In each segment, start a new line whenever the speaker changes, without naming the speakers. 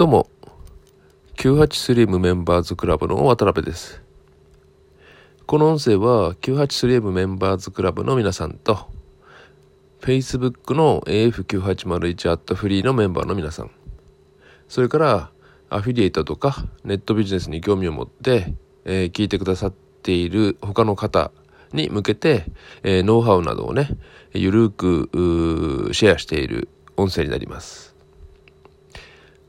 どうも、983M メンバーズクラブの渡辺です。この音声は 983M メンバーズクラブの皆さんと、Facebook の AF9801 アットフリーのメンバーの皆さん、それからアフィリエイトとかネットビジネスに興味を持って、えー、聞いてくださっている他の方に向けて、えー、ノウハウなどをね、ゆるくシェアしている音声になります。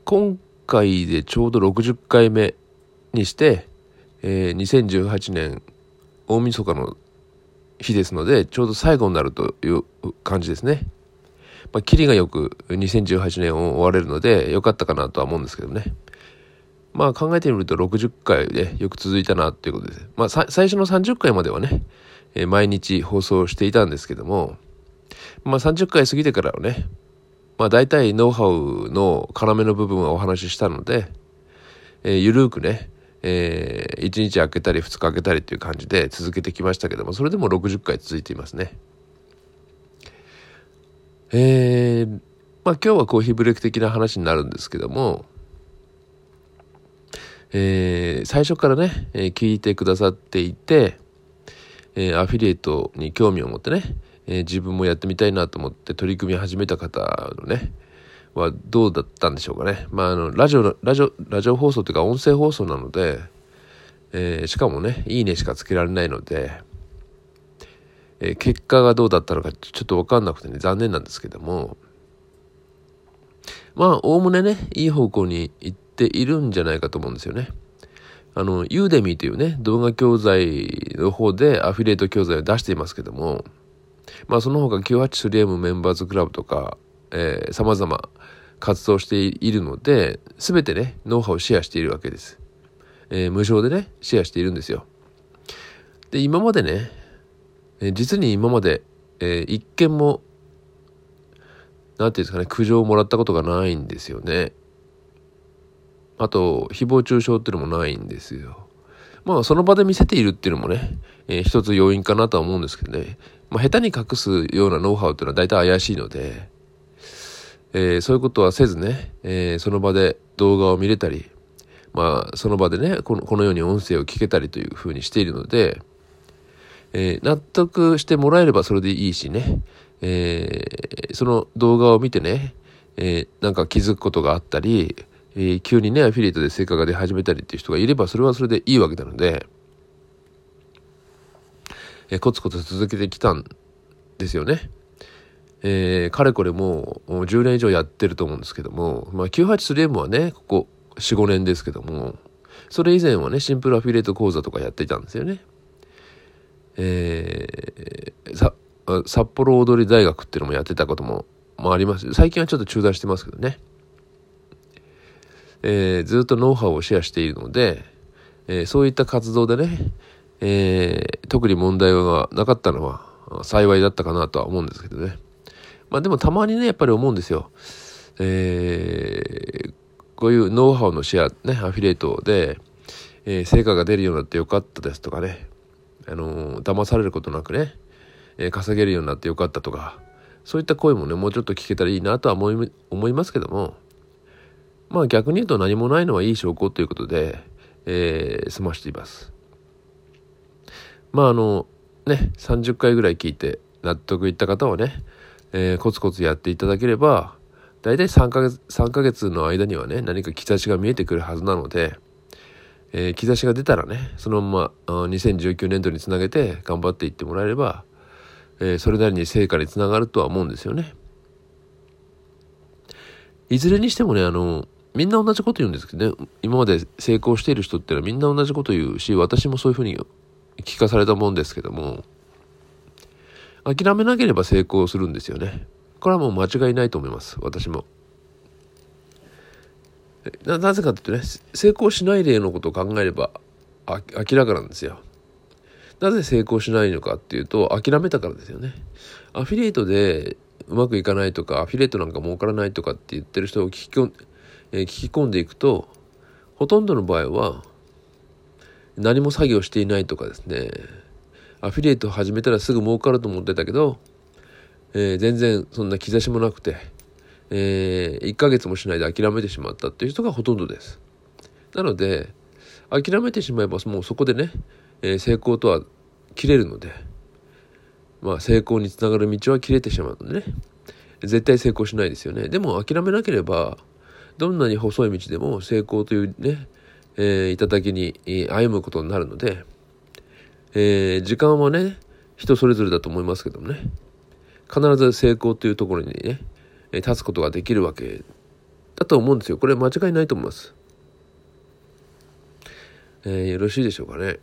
今回でちょうど60回目にして、えー、2018年大晦日の日ですので、ちょうど最後になるという感じですね。まあ、キリがよく2018年を終われるので、良かったかなとは思うんですけどね。まあ考えてみると60回でよく続いたなっていうことです。まあ最初の30回まではね、えー、毎日放送していたんですけども、まあ30回過ぎてからはね、まあ大体ノウハウの要の部分はお話ししたので、えー、ゆるくね、えー、1日空けたり2日空けたりっていう感じで続けてきましたけども、それでも60回続いていますね。えー、まあ今日はコーヒーブレイク的な話になるんですけども、えー、最初からね、えー、聞いてくださっていて、えー、アフィリエイトに興味を持ってね、えー、自分もやってみたいなと思って取り組み始めた方のね、はどうだったんでしょうかね。まあ、あの、ラジオ、ラジオ、ラジオ放送というか音声放送なので、えー、しかもね、いいねしかつけられないので、えー、結果がどうだったのかちょっとわかんなくてね、残念なんですけども、まあ、おおむねね、いい方向に行っているんじゃないかと思うんですよね。あの、ユーデミーというね、動画教材の方でアフィリエイト教材を出していますけども、まあその他 983M メンバーズクラブとか、えー、様々活動しているので、すべてね、ノウハウをシェアしているわけです。えー、無償でね、シェアしているんですよ。で、今までね、えー、実に今まで、えー、一件も、なんていうんですかね、苦情をもらったことがないんですよね。あと、誹謗中傷っていうのもないんですよ。まあ、その場で見せているっていうのもね、えー、一つ要因かなとは思うんですけどね。まあ、下手に隠すようなノウハウっていうのは大体怪しいので、えー、そういうことはせずね、えー、その場で動画を見れたり、まあ、その場でね、このこのように音声を聞けたりというふうにしているので、えー、納得してもらえればそれでいいしね、えー、その動画を見てね、えー、なんか気づくことがあったり、えー、急にね、アフィリエイトで成果が出始めたりっていう人がいれば、それはそれでいいわけなので、えー、コツコツ続けてきたんですよね。えー、かれこれもう10年以上やってると思うんですけども、まあ、983M はね、ここ4、5年ですけども、それ以前はね、シンプルアフィリエイト講座とかやっていたんですよね。えー、札幌踊り大学っていうのもやってたことも、まあ、あります。最近はちょっと中断してますけどね。えー、ずっとノウハウをシェアしているので、えー、そういった活動でね、えー、特に問題がなかったのは幸いだったかなとは思うんですけどね。まあでもたまにね、やっぱり思うんですよ。えー、こういうノウハウのシェア、ね、アフィリエイトで、えー、成果が出るようになってよかったですとかね、あのー、騙されることなくね、えー、稼げるようになってよかったとか、そういった声もね、もうちょっと聞けたらいいなとは思い思いますけども、まあ逆に言うと何もないのはいい証拠ということで、えー、済ましています。まああの、ね、30回ぐらい聞いて納得いった方はね、えー、コツコツやっていただければ、大体3ヶ月、3ヶ月の間にはね、何か兆しが見えてくるはずなので、えー、兆しが出たらね、そのまま2019年度につなげて頑張っていってもらえれば、えー、それなりに成果につながるとは思うんですよね。いずれにしてもね、あの、みんな同じこと言うんですけどね、今まで成功している人ってのはみんな同じこと言うし、私もそういうふうに聞かされたもんですけども、諦めなければ成功するんですよね。これはもう間違いないと思います。私も。な、なぜかというとね、成功しない例のことを考えれば明らかなんですよ。なぜ成功しないのかっていうと、諦めたからですよね。アフィリエイトでうまくいかないとか、アフィリエイトなんか儲からないとかって言ってる人を聞き込ん,、えー、聞き込んでいくと、ほとんどの場合は、何も作業していないとかですね、アフィリエイト始めたらすぐ儲かると思ってたけど、えー、全然そんな兆しもなくて、えー、1ヶ月もしないで諦めてしまったっていう人がほとんどです。なので、諦めてしまえばもうそこでね、えー、成功とは切れるので、まあ成功につながる道は切れてしまうのでね、絶対成功しないですよね。でも諦めなければ、どんなに細い道でも成功というね、えー、頂に歩むことになるので、えー、時間はね、人それぞれだと思いますけどもね、必ず成功というところにね、立つことができるわけだと思うんですよ。これ間違いないと思います。えー、よろしいでしょうかね。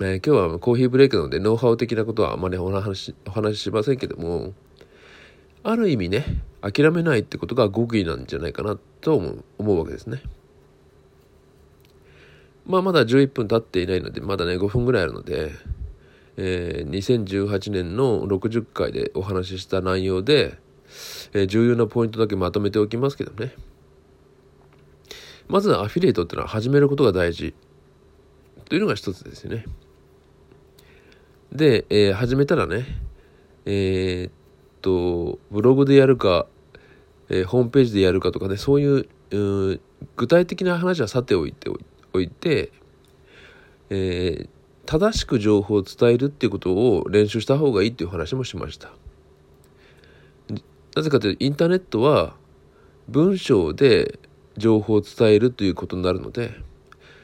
えー、今日はコーヒーブレイクなのでノウハウ的なことはあまりお話お話ししませんけども、ある意味ね、諦めないってことが極意なんじゃないかなと思う思うわけですね。まあまだ11分経っていないので、まだね5分ぐらいあるので、えー、2018年の60回でお話しした内容で、えー、重要なポイントだけまとめておきますけどね。まずアフィリエイトってのは始めることが大事というのが一つですよね。で、えー、始めたらね、えー、と、ブログでやるか、えー、ホームページでやるかとかね、そういうう具体的な話はさておいておいて、えー、正しく情報を伝えるっていうことを練習した方がいいっていう話もしました。なぜかというとインターネットは文章で情報を伝えるということになるので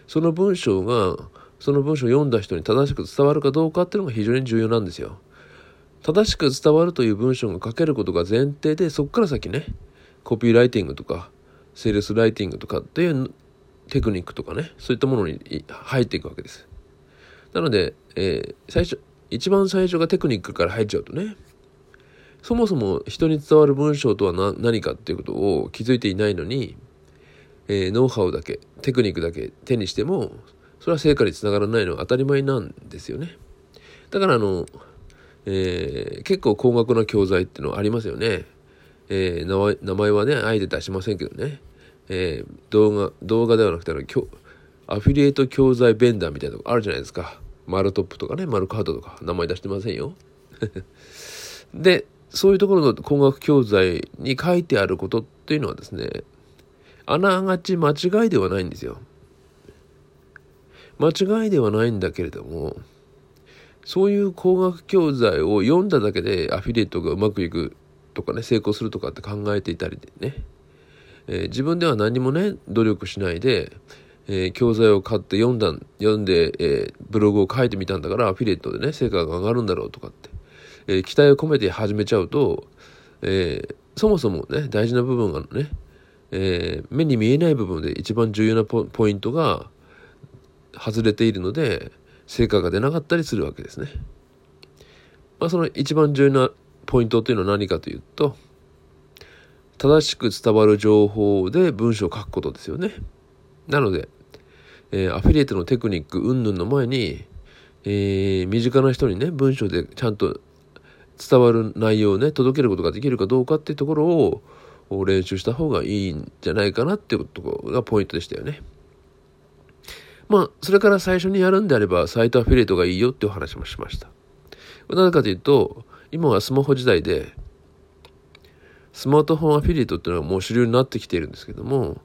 その文章がその文章を読んだ人に正しく伝わるかどうかっていうのが非常に重要なんですよ。正しく伝わるという文章が書けることが前提でそこから先ねコピーライティングとかセールスライティングとかっていうテクニックとかねそういったものに入っていくわけです。なので、えー、最初、一番最初がテクニックから入っちゃうとね、そもそも人に伝わる文章とは何かっていうことを気づいていないのに、えー、ノウハウだけ、テクニックだけ手にしても、それは成果につながらないのは当たり前なんですよね。だからあの、えー、結構高額な教材っていうのはありますよね。えー、名前はね、あえて出しませんけどね。えー、動画、動画ではなくてあの、アフィリエイト教材ベンダーみたいなとこあるじゃないですか。マルトップとかね、マルカードとか、名前出してませんよ。で、そういうところの工学教材に書いてあることっていうのはですね、あながち間違いではないんですよ。間違いではないんだけれども、そういう工学教材を読んだだけでアフィリエイトがうまくいくとかね、成功するとかって考えていたりでね、えー、自分では何もね、努力しないで、えー、教材を買って読んだ、読んで、えー、ブログを書いてみたんだから、アフィリエイトでね、成果が上がるんだろうとかって、え、期待を込めて始めちゃうと、えそもそもね、大事な部分がね、え目に見えない部分で一番重要なポイントが外れているので、成果が出なかったりするわけですね。まあ、その一番重要なポイントっていうのは何かというと、正しく伝わる情報で文章を書くことですよね。なので、えー、アフィリエイトのテクニック云々の前に、えー、身近な人にね、文章でちゃんと伝わる内容をね、届けることができるかどうかっていうところを練習した方がいいんじゃないかなっていうところがポイントでしたよね。まあ、それから最初にやるんであれば、サイトアフィリエイトがいいよっていうお話もしました。なぜかというと、今はスマホ時代で、スマートフォンアフィリエイトっていうのはもう主流になってきているんですけども、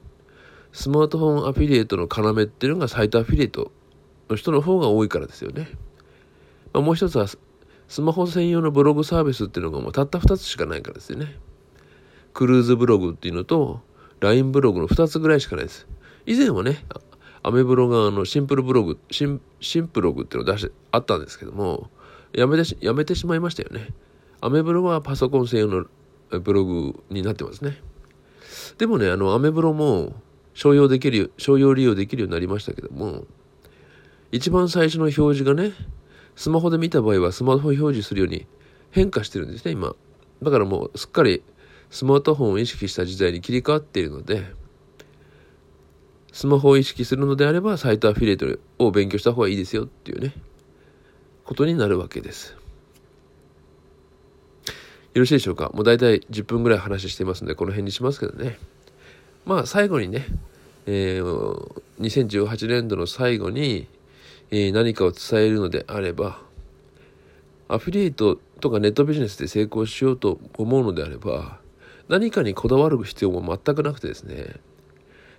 スマートフォンアフィリエイトの要っていうのがサイトアフィリエイトの人の方が多いからですよね。まあ、もう一つはスマホ専用のブログサービスっていうのがもうたった2つしかないからですよね。 CROOZブログっていうのと LINE ブログの2つぐらいしかないです。以前はね、アメブロがあのシンプルブログ、シンシンプログっていうのを出してあったんですけども、やめてしやめてしまいましたよね。アメブロはパソコン専用のブログになってますね。でもね、あの、アメブロも商用できる、商用利用できるようになりましたけども、一番最初の表示がね、スマホで見た場合はスマホ表示するように変化してるんですね、今。だからもうすっかりスマートフォンを意識した時代に切り替わっているので、スマホを意識するのであれば、サイトアフィリエイトを勉強した方がいいですよっていうね、ことになるわけです。よろしいでしょうか？もう大体10分ぐらい話してますんで、この辺にしますけどね。まあ最後にね、えー、2018年度の最後に、えー、何かを伝えるのであれば、アフィリエイトとかネットビジネスで成功しようと思うのであれば、何かにこだわる必要も全くなくてですね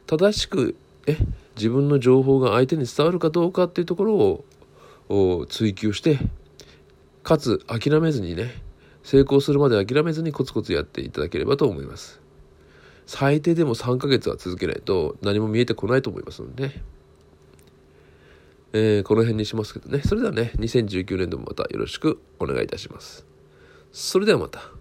正しくえ自分の情報が相手に伝わるかどうかっていうところを追求してかつ諦めずにね成功するまで諦めずにコツコツやっていただければと思います。最低でも3ヶ月は続けないと何も見えてこないと思いますのでね、えー、この辺にしますけどね。それではね2019年度もまたよろしくお願いいたします。それではまた。